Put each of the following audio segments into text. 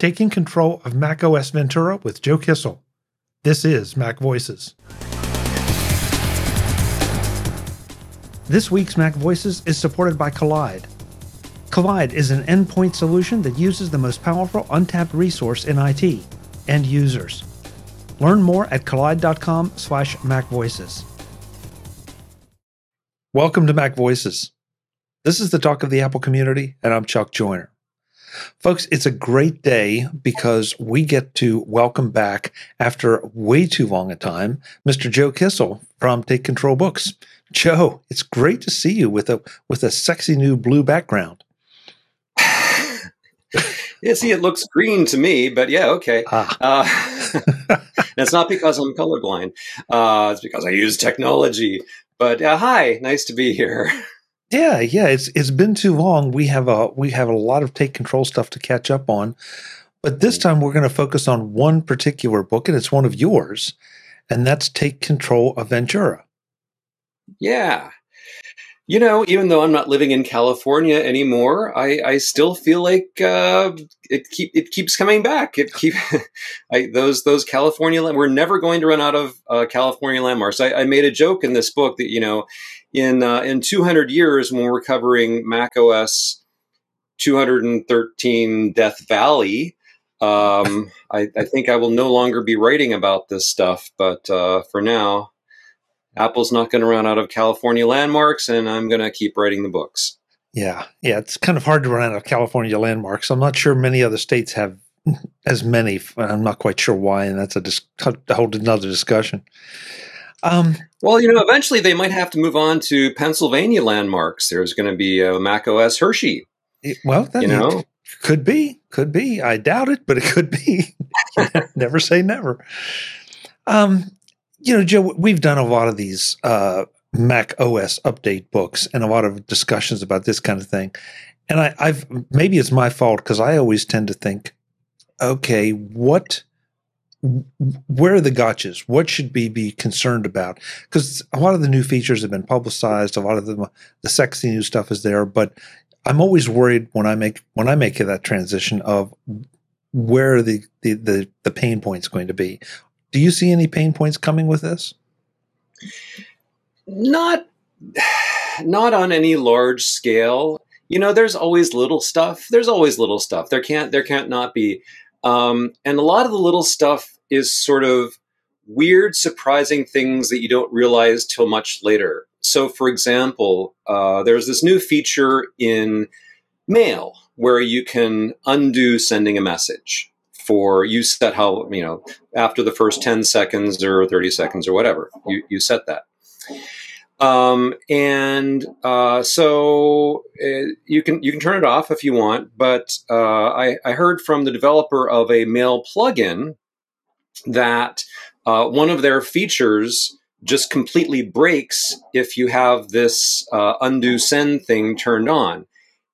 Taking Control of Mac OS Ventura with Joe Kissell. This is Mac Voices. This week's Mac Voices is supported by Kolide. Kolide is an endpoint solution that uses the most powerful untapped resource in IT, end users. Learn more at kolide.com slash macvoices. Welcome to Mac Voices. This is the talk of the Apple community, and I'm Chuck Joiner. Folks, it's a great day because we get to welcome back, after way too long a time, Mr. Joe Kissell from Take Control Books. Joe, it's great to see you with a with a sexy new blue background. yeah, see, it looks green to me, but yeah, okay. Ah. Uh, it's not because I'm colorblind. Uh, it's because I use technology. But uh, hi, nice to be here. Yeah, yeah, it's it's been too long. We have a we have a lot of take control stuff to catch up on. But this time we're going to focus on one particular book and it's one of yours, and that's Take Control of Ventura. Yeah. You know, even though I'm not living in California anymore, I, I still feel like uh, it keep it keeps coming back. It keep I, those those California we're never going to run out of uh, California landmarks. I, I made a joke in this book that you know in uh, in 200 years when we're covering Mac OS 213 Death Valley. Um, I, I, think I will no longer be writing about this stuff, but uh, for now, Apple's not going to run out of California landmarks, and I'm going to keep writing the books. Yeah, yeah, it's kind of hard to run out of California landmarks. I'm not sure many other states have as many. I'm not quite sure why, and that's a, dis- a whole another discussion. Um, well, you know, eventually they might have to move on to Pennsylvania landmarks. There's going to be a Mac OS Hershey. It, well, that you know? could be, could be. I doubt it, but it could be. never say never. Um, you know, Joe, we've done a lot of these uh, Mac OS update books and a lot of discussions about this kind of thing. And I, I've maybe it's my fault because I always tend to think, okay, what where are the gotchas? What should we be concerned about? Because a lot of the new features have been publicized. A lot of the the sexy new stuff is there, but I'm always worried when I make when I make that transition of where are the the the, the pain points going to be. Do you see any pain points coming with this? Not not on any large scale. You know, there's always little stuff. There's always little stuff. There can't there can't not be. Um, and a lot of the little stuff is sort of weird, surprising things that you don't realize till much later. So, for example, uh, there's this new feature in Mail where you can undo sending a message for you set how you know after the first 10 seconds or 30 seconds or whatever you, you set that um, and uh, so uh, you can you can turn it off if you want but uh, I, I heard from the developer of a mail plugin that uh, one of their features just completely breaks if you have this uh, undo send thing turned on.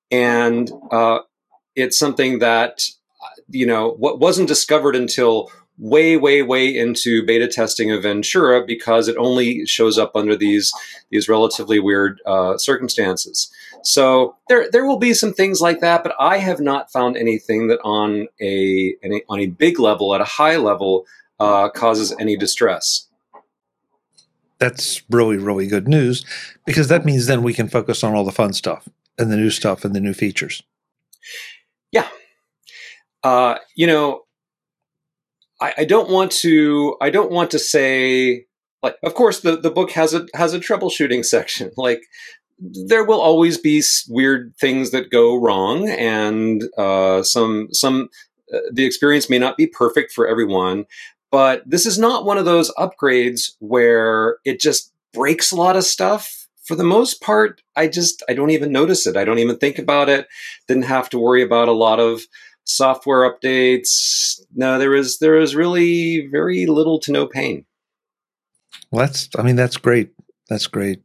And uh, it's something that, you know, what wasn't discovered until way, way, way into beta testing of Ventura because it only shows up under these these relatively weird uh, circumstances. So there there will be some things like that, but I have not found anything that on a, a on a big level, at a high level, uh, causes any distress. That's really, really good news because that means then we can focus on all the fun stuff and the new stuff and the new features. Yeah. Uh, you know, I, I don't want to. I don't want to say like. Of course, the the book has a has a troubleshooting section. Like there will always be weird things that go wrong and uh, some some uh, the experience may not be perfect for everyone but this is not one of those upgrades where it just breaks a lot of stuff. For the most part, I just I don't even notice it. I don't even think about it. Didn't have to worry about a lot of software updates. No, there is there is really very little to no pain. Well, that's I mean that's great. That's great.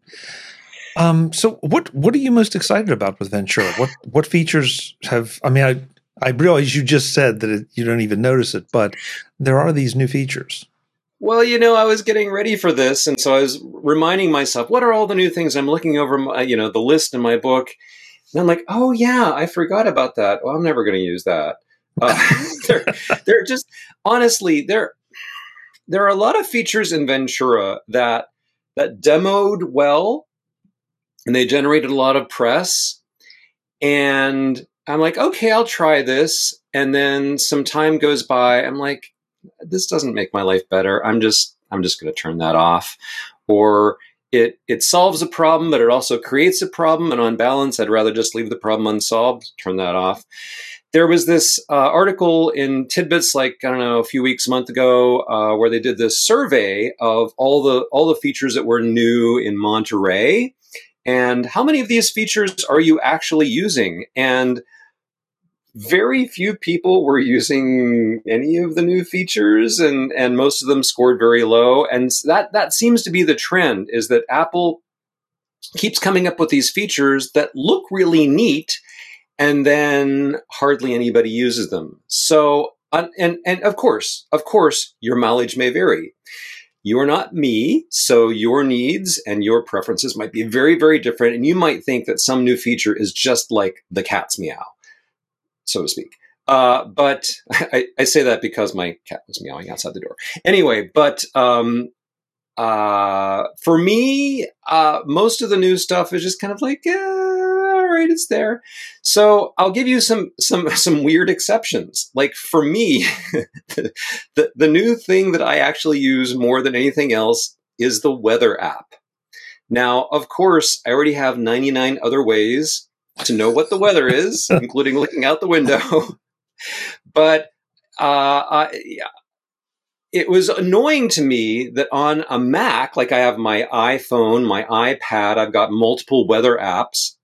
Um, so what what are you most excited about with Ventura? What what features have I mean I I realize you just said that it, you don't even notice it, but there are these new features. Well, you know, I was getting ready for this, and so I was reminding myself, what are all the new things? I'm looking over, my, you know, the list in my book, and I'm like, oh yeah, I forgot about that. Well, I'm never going to use that. Uh, they're, they're just honestly there. There are a lot of features in Ventura that that demoed well, and they generated a lot of press. And I'm like, okay, I'll try this. And then some time goes by. I'm like, this doesn't make my life better. I'm just I'm just going to turn that off. Or it it solves a problem, but it also creates a problem. And on balance, I'd rather just leave the problem unsolved. Turn that off. There was this uh, article in TidBITS, like I don't know, a few weeks, a month ago, uh, where they did this survey of all the all the features that were new in Monterey, and how many of these features are you actually using? And very few people were using any of the new features and and most of them scored very low. And that that seems to be the trend is that apple keeps coming up with these features that look really neat and then hardly anybody uses them. So and and of course of course your mileage may vary you are not me, so your needs and your preferences might be very, very different. And you might think that some new feature is just like the cat's meow so to speak. Uh, but I, I, say that because my cat was meowing outside the door. Anyway, but um, uh, for me, uh, most of the new stuff is just kind of like, all right, it's there. So I'll give you some some some weird exceptions. Like for me, the the new thing that I actually use more than anything else is the weather app. Now, of course, I already have 99 other ways to know what the weather is, including looking out the window. but uh, it was annoying to me that on a Mac, like I have my iPhone, my iPad, I've got multiple weather apps.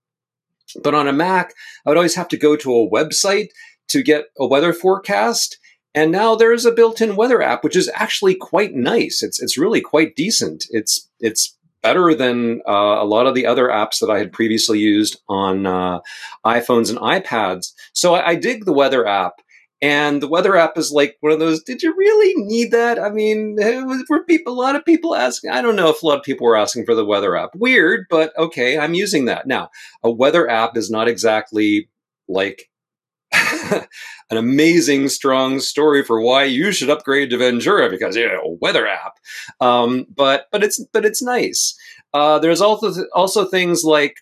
But on a Mac, I would always have to go to a website to get a weather forecast. And now there's a built-in weather app, which is actually quite nice. It's it's really quite decent. It's it's better than uh, a lot of the other apps that I had previously used on uh, iPhones and iPads. So I, I, dig the weather app. And the weather app is like one of those. Did you really need that? I mean, were people a lot of people asking? I don't know if a lot of people were asking for the weather app. Weird, but okay, I'm using that now. A weather app is not exactly like an amazing, strong story for why you should upgrade to Ventura because you know weather app. Um, but but it's but it's nice. Uh, there's also also things like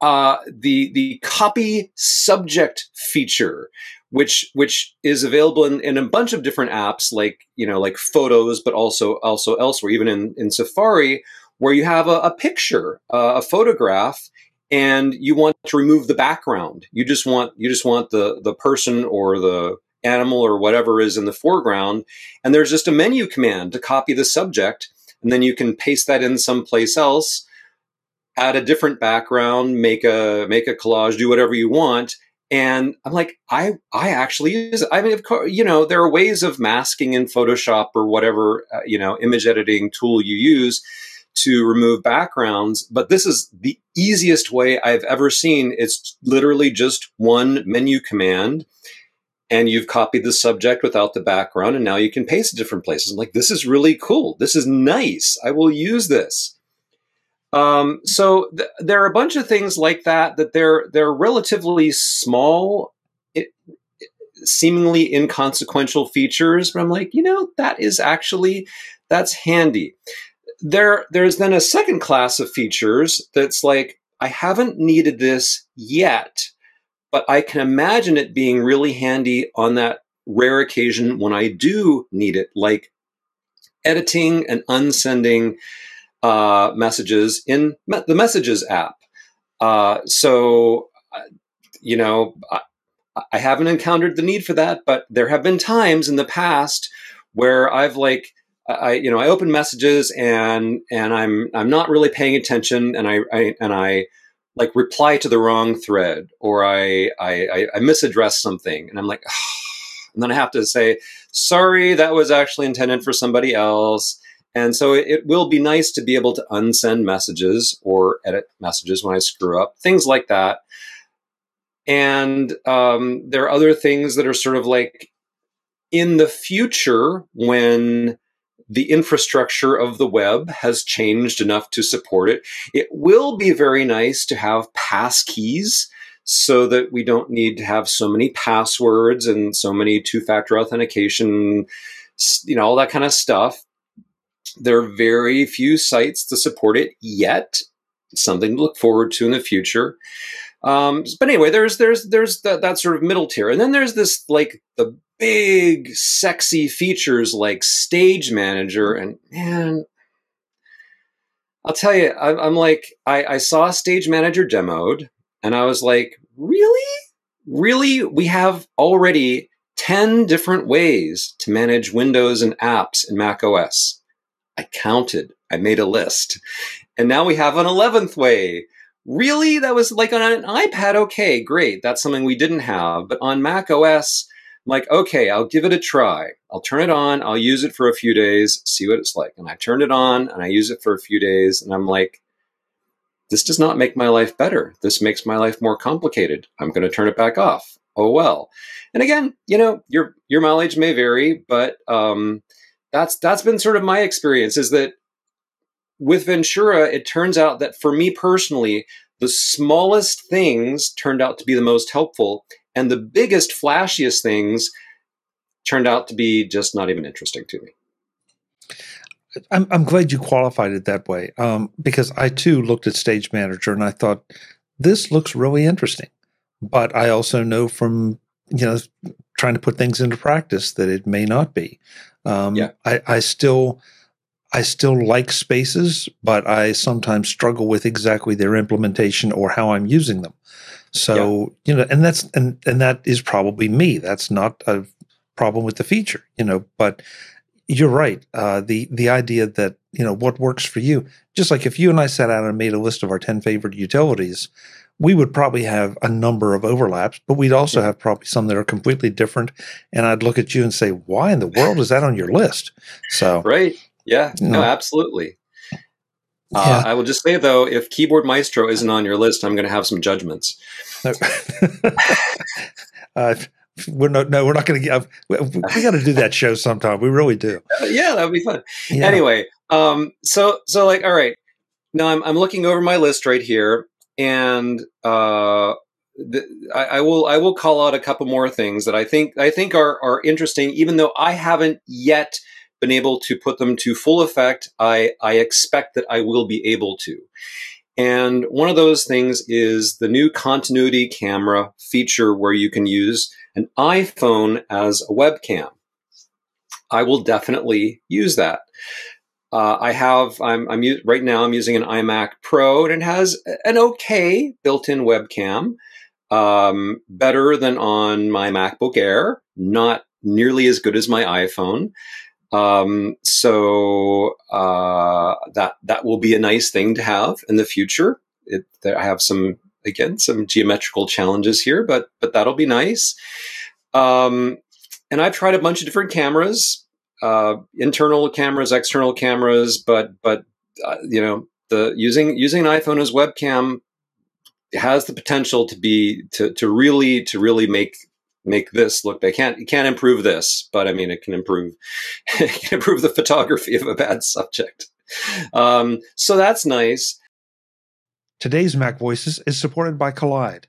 uh, the the copy subject feature, which which is available in, in a bunch of different apps, like you know like Photos, but also also elsewhere, even in in Safari, where you have a, a picture, uh, a photograph, and you want to remove the background. You just want you just want the the person or the animal or whatever is in the foreground, and there's just a menu command to copy the subject, and then you can paste that in someplace else, add a different background, make a make a collage, do whatever you want. And I'm like, I I actually use it. I mean, of course, you know, there are ways of masking in Photoshop or whatever uh, you know image editing tool you use to remove backgrounds, but this is the easiest way I've ever seen. It's literally just one menu command and you've copied the subject without the background and now you can paste it different places. I'm like, this is really cool. This is nice. I will use this. Um, so th- there are a bunch of things like that that they're they're relatively small, it, seemingly inconsequential features, but I'm like, you know, that is actually that's handy. There there's then a second class of features that's like I haven't needed this yet, but I can imagine it being really handy on that rare occasion when I do need it, like editing and unsending uh, messages in me- the Messages app. Uh, so, uh, you know, I, I haven't encountered the need for that, but there have been times in the past where I've like I you know I open messages and and I'm I'm not really paying attention and I, I and I like reply to the wrong thread or I I, I misaddress something and I'm like and then I have to say sorry that was actually intended for somebody else and so it, will be nice to be able to unsend messages or edit messages when I screw up things like that and um, there are other things that are sort of like in the future when the infrastructure of the web has changed enough to support it. It will be very nice to have pass keys so that we don't need to have so many passwords and so many two-factor authentication, you know, all that kind of stuff. There are very few sites to support it yet. something to look forward to in the future. Um, but anyway, there's there's there's that, that sort of middle tier, and then there's this like the big sexy features like Stage Manager, and man, I'll tell you, I'm, I'm like I, I saw Stage Manager demoed, and I was like, really, really, we have already ten different ways to manage Windows and apps in Mac OS. I counted, I made a list, and now we have an eleventh way. Really? That was like on an ipad? Okay great. That's something we didn't have. But on mac os I'm like okay i'll give it a try. I'll turn it on. I'll use it for a few days see what it's like. And i turned it on and i use it for a few days and i'm like this does not make my life better. This makes my life more complicated. I'm going to turn it back off. Oh well. And again you know your your mileage may vary but um, that's that's been sort of my experience is that with Ventura, it turns out that for me personally, the smallest things turned out to be the most helpful, and the biggest, flashiest things turned out to be just not even interesting to me. I'm, I'm glad you qualified it that way um, because I too looked at Stage Manager and I thought this looks really interesting, but I also know from you know trying to put things into practice that it may not be. Um, yeah. I, I still I still like spaces, but I sometimes struggle with exactly their implementation or how I'm using them. So, yeah. you know, and that's and and that is probably me. That's not a problem with the feature, you know, but you're right. Uh, the the idea that, you know, what works for you, just like if you and I sat down and made a list of our 10 favorite utilities, we would probably have a number of overlaps, but we'd also have probably some that are completely different. And I'd look at you and say, why in the world is that on your list? So, right. Yeah, no, absolutely. Uh. I will just say though, if Keyboard Maestro isn't on your list, I'm going to have some judgments. uh, we're no, no, we're not going to get. We, we got to do that show sometime. We really do. Uh, yeah, that would be fun. Yeah. Anyway, um, so so like, all right, now I'm I'm looking over my list right here, and uh, the, I, I, will I will call out a couple more things that I think I think are are interesting, even though I haven't yet been able to put them to full effect. I, I expect that I will be able to. And one of those things is the new continuity camera feature where you can use an iPhone as a webcam. I will definitely use that. Uh, I have, I'm, I'm right now, I'm using an iMac Pro and it has an okay built in webcam, um, better than on my MacBook Air, not nearly as good as my iPhone. Um, so uh, that that will be a nice thing to have in the future. It, I have some again some geometrical challenges here, but but that'll be nice. Um, and I've tried a bunch of different cameras, uh, internal cameras, external cameras, but but uh, you know the using using an iPhone as webcam has the potential to be to to really to really make make this look they can't you can't improve this but i mean it can improve it can improve the photography of a bad subject. Um, so that's nice. Today's mac voices is supported by kolide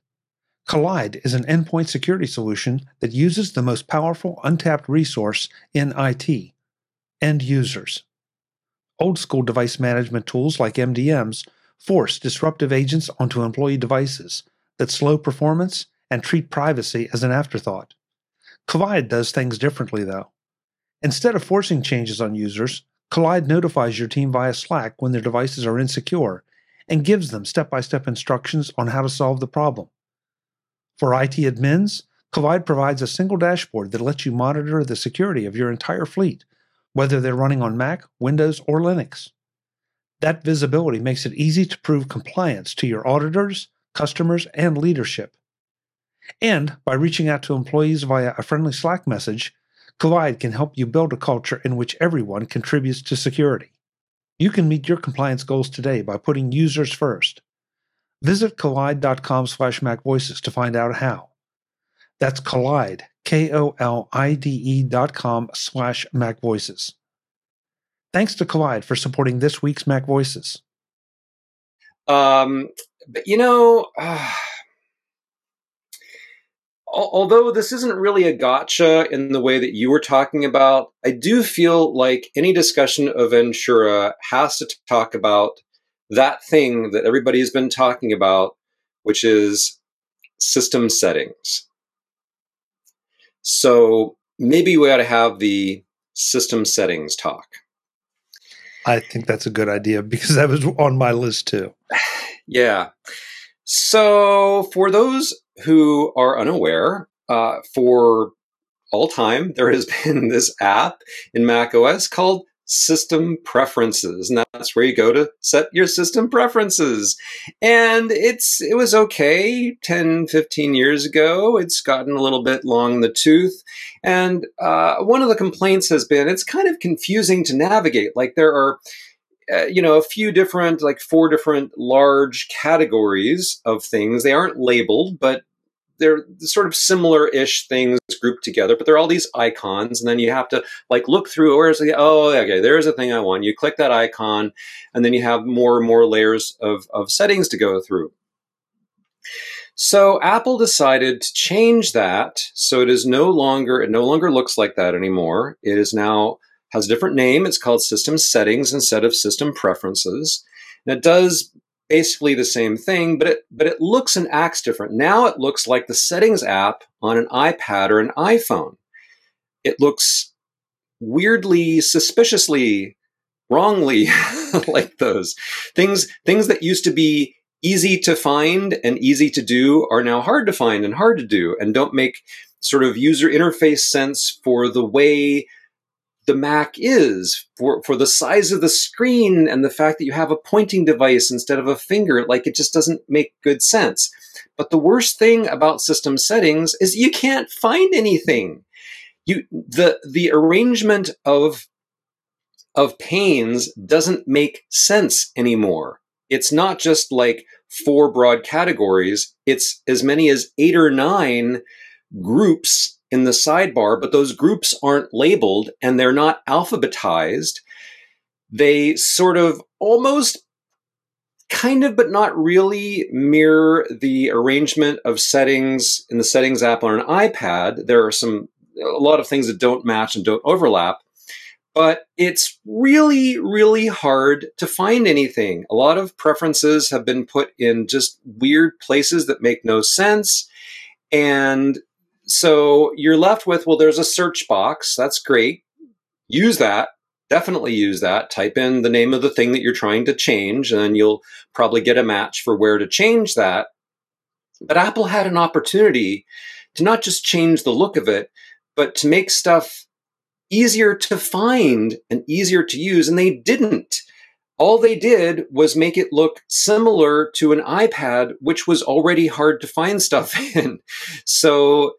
kolide is an endpoint security solution that uses the most powerful untapped resource in it end users old school device management tools like mdms force disruptive agents onto employee devices that slow performance and treat privacy as an afterthought. Kolide does things differently, though. Instead of forcing changes on users, Kolide notifies your team via Slack when their devices are insecure and gives them step by step instructions on how to solve the problem. For IT admins, Kolide provides a single dashboard that lets you monitor the security of your entire fleet, whether they're running on Mac, Windows, or Linux. That visibility makes it easy to prove compliance to your auditors, customers, and leadership. And by reaching out to employees via a friendly Slack message, Kolide can help you build a culture in which everyone contributes to security. You can meet your compliance goals today by putting users first. Visit kolide.com slash macvoices to find out how. That's Kolide, K-O-L-I-D-E dot com slash macvoices. Thanks to Kolide for supporting this week's Mac Voices. Um, but you know, uh although this isn't really a gotcha in the way that you were talking about, I do feel like any discussion of Ventura has to talk about that thing that everybody's been talking about, which is system settings. So maybe we ought to have the system settings talk. I think that's a good idea because that was on my list too. yeah. So, for those who are unaware, uh, for all time, there has been this app in Mac OS called System Preferences, and that's where you go to set your system preferences. And it's it was okay 10, 15 years ago. It's gotten a little bit long the tooth, and uh, one of the complaints has been it's kind of confusing to navigate. Like there are uh, you know, a few different, like four different large categories of things. They aren't labeled, but they're sort of similar-ish things grouped together. But they're all these icons, and then you have to like look through. Where's the oh, okay, there's a thing I want. You click that icon, and then you have more and more layers of of settings to go through. So Apple decided to change that so it is no longer it no longer looks like that anymore. It is now has a different name. It's called System Settings instead of System Preferences. And it does basically the same thing, but it but it looks and acts different. Now it looks like the Settings app on an iPad or an iPhone. It looks weirdly, suspiciously, wrongly like those things. Things that used to be easy to find and easy to do are now hard to find and hard to do, and don't make sort of user interface sense for the way the Mac is, for, for the size of the screen and the fact that you have a pointing device instead of a finger. Like it just doesn't make good sense. But the worst thing about system settings is you can't find anything. You the the arrangement of of panes doesn't make sense anymore. It's not just like four broad categories, it's as many as eight or nine groups in the sidebar, but those groups aren't labeled and they're not alphabetized. They sort of almost kind of, but not really mirror the arrangement of settings in the settings app on an iPad. There are some, a lot of things that don't match and don't overlap, but it's really, really hard to find anything. A lot of preferences have been put in just weird places that make no sense. And so you're left with, well, there's a search box. That's great. Use that. Definitely use that. Type in the name of the thing that you're trying to change, and then you'll probably get a match for where to change that. But Apple had an opportunity to not just change the look of it, but to make stuff easier to find and easier to use, and they didn't. All they did was make it look similar to an iPad, which was already hard to find stuff in. So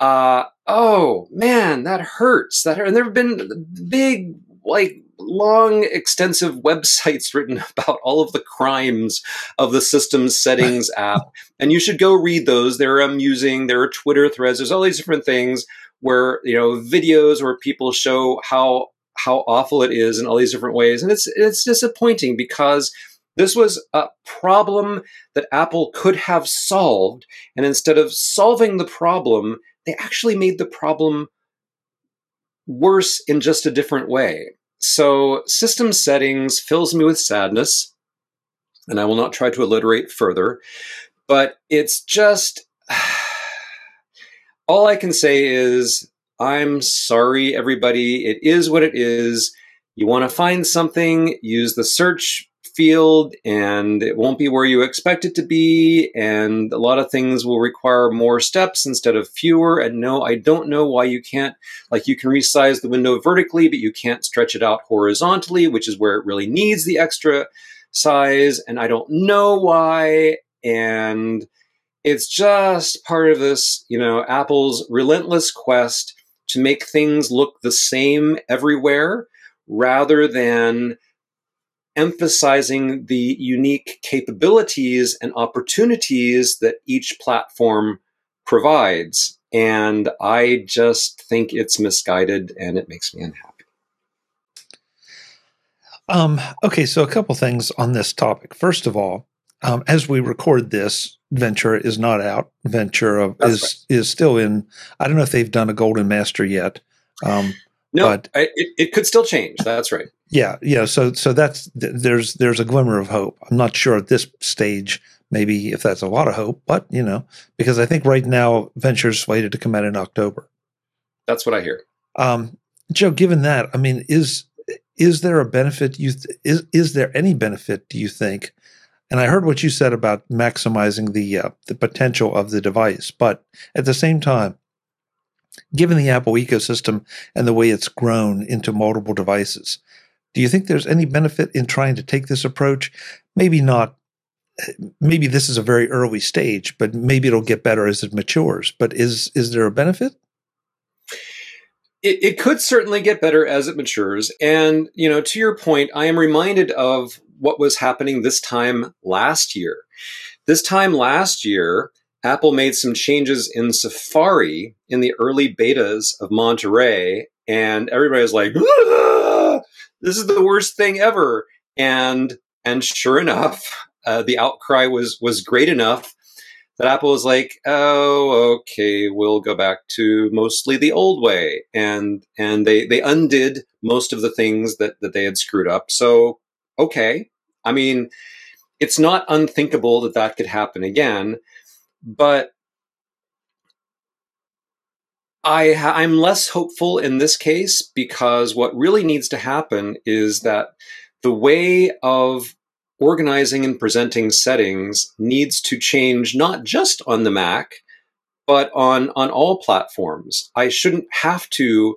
uh, oh man, that hurts. That hurt. And there have been big, like, long, extensive websites written about all of the crimes of the systems settings app. And you should go read those. They're amusing. There are Twitter threads. There's all these different things where, you know, videos where people show how how awful it is in all these different ways. And it's it's disappointing because this was a problem that Apple could have solved. And instead of solving the problem, they actually made the problem worse in just a different way. So, system settings fills me with sadness, and I will not try to alliterate further, but it's just all I can say is I'm sorry, everybody. It is what it is. You want to find something, use the search field and it won't be where you expect it to be. And a lot of things will require more steps instead of fewer. And no, I don't know why you can't, like, you can resize the window vertically, but you can't stretch it out horizontally, which is where it really needs the extra size. And I don't know why. And it's just part of this, you know, Apple's relentless quest to make things look the same everywhere rather than emphasizing the unique capabilities and opportunities that each platform provides. And I just think it's misguided and it makes me unhappy. Um, okay, so a couple things on this topic. First of all, um, as we record this, Ventura is not out. Ventura That's is right. is still in. I don't know if they've done a Golden Master yet. Um, no, but, I, it, it could still change. That's right. Yeah, yeah. So so that's there's there's a glimmer of hope. I'm not sure at this stage maybe if that's a lot of hope, but you know, because I think right now Ventura's slated to come out in October. That's what I hear. Um, Joe, given that, I mean, is is there a benefit? You th- is is there any benefit? Do you think? And I heard what you said about maximizing the uh, the potential of the device, but at the same time, given the Apple ecosystem and the way it's grown into multiple devices, do you think there's any benefit in trying to take this approach? Maybe not. Maybe this is a very early stage, but maybe it'll get better as it matures. But is is there a benefit? It, it could certainly get better as it matures. And, you know, to your point, I am reminded of what was happening this time last year. This time last year, Apple made some changes in Safari in the early betas of Monterey, and everybody was like, ah, "This is the worst thing ever." And and sure enough, uh, the outcry was was great enough that Apple was like, "Oh, okay, we'll go back to mostly the old way," and and they they undid most of the things that that they had screwed up. So okay, I mean, it's not unthinkable that that could happen again, but I I'm less hopeful in this case because what really needs to happen is that the way of organizing and presenting settings needs to change not just on the Mac, but on, on all platforms. I shouldn't have to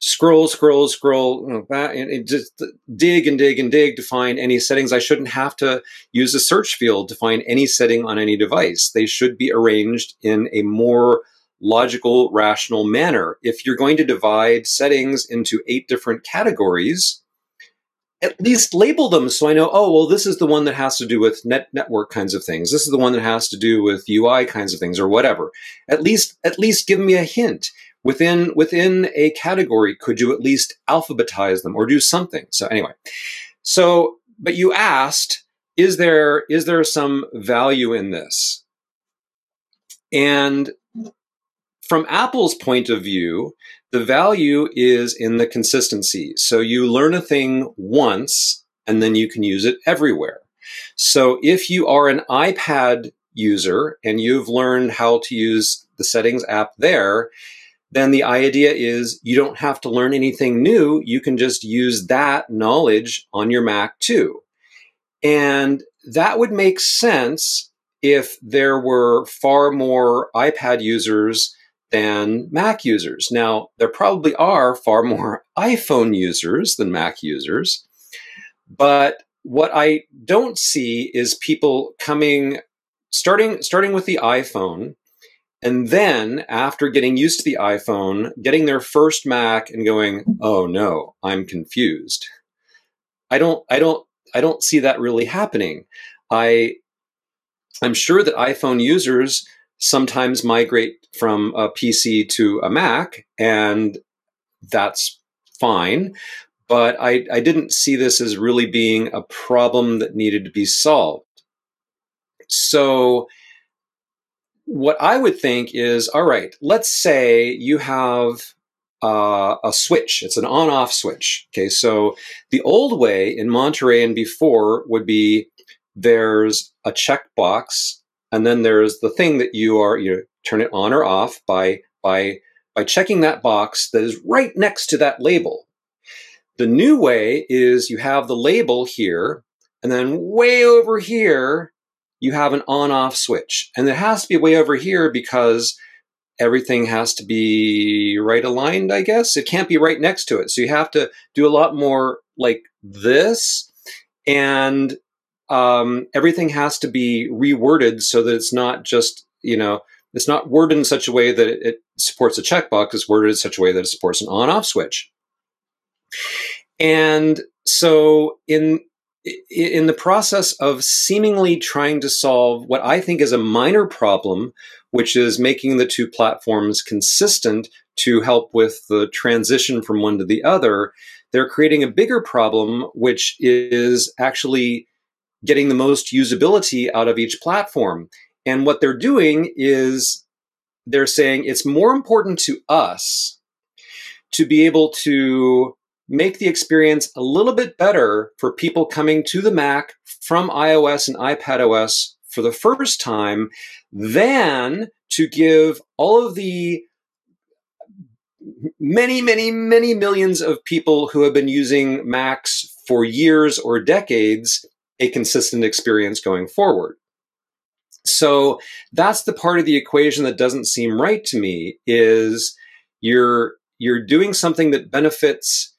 scroll, scroll, scroll, and just dig and dig and dig to find any settings. I shouldn't have to use a search field to find any setting on any device. They should be arranged in a more logical, rational manner. If you're going to divide settings into eight different categories, at least label them so I know, oh, well, this is the one that has to do with net network kinds of things. This is the one that has to do with UI kinds of things or whatever. At least, at least give me a hint. Within, within a category, could you at least alphabetize them or do something? So anyway, so, but you asked, is there, is there some value in this? And from Apple's point of view, the value is in the consistency. So you learn a thing once and then you can use it everywhere. So if you are an iPad user and you've learned how to use the settings app there, then the idea is you don't have to learn anything new. You can just use that knowledge on your Mac too. And that would make sense if there were far more iPad users than Mac users. Now, there probably are far more iPhone users than Mac users, but what I don't see is people coming starting starting with the iPhone and then after getting used to the iPhone, getting their first Mac and going, "Oh no, I'm confused." I don't I don't I don't see that really happening. I I'm sure that iPhone users sometimes migrate from a PC to a Mac, and that's fine. But I, I didn't see this as really being a problem that needed to be solved. So, what I would think is all right, let's say you have uh, a switch, it's an on off switch. Okay, so the old way in Monterey and before would be there's a checkbox and then there's the thing that you are you know, turn it on or off by by by checking that box that is right next to that label. The new way is you have the label here, and then way over here you have an on-off switch, and it has to be way over here because everything has to be right aligned. I guess it can't be right next to it, so you have to do a lot more like this, and um, everything has to be reworded so that it's not just you know it's not worded in such a way that it supports a checkbox. It's worded in such a way that it supports an on-off switch. And so in in the process of seemingly trying to solve what I think is a minor problem, which is making the two platforms consistent to help with the transition from one to the other, they're creating a bigger problem, which is actually getting the most usability out of each platform. And what they're doing is they're saying it's more important to us to be able to make the experience a little bit better for people coming to the Mac from iOS and iPadOS for the first time than to give all of the many, many, many millions of people who have been using Macs for years or decades a consistent experience going forward. So that's the part of the equation that doesn't seem right to me is you're you're doing something that benefits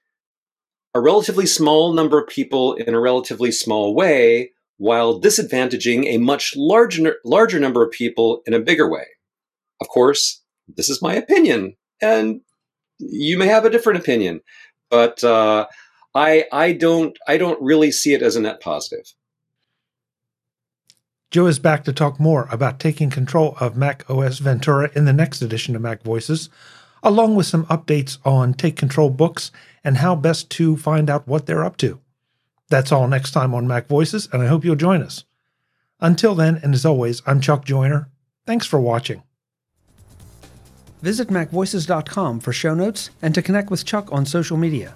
a relatively small number of people in a relatively small way while disadvantaging a much larger larger number of people in a bigger way. Of course, this is my opinion and you may have a different opinion, but uh, I I don't I don't really see it as a net positive. Joe is back to talk more about taking control of Mac OS Ventura in the next edition of Mac Voices, along with some updates on Take Control books and how best to find out what they're up to. That's all next time on Mac Voices, and I hope you'll join us. Until then, and as always, I'm Chuck Joiner. Thanks for watching. Visit MacVoices.com for show notes and to connect with Chuck on social media.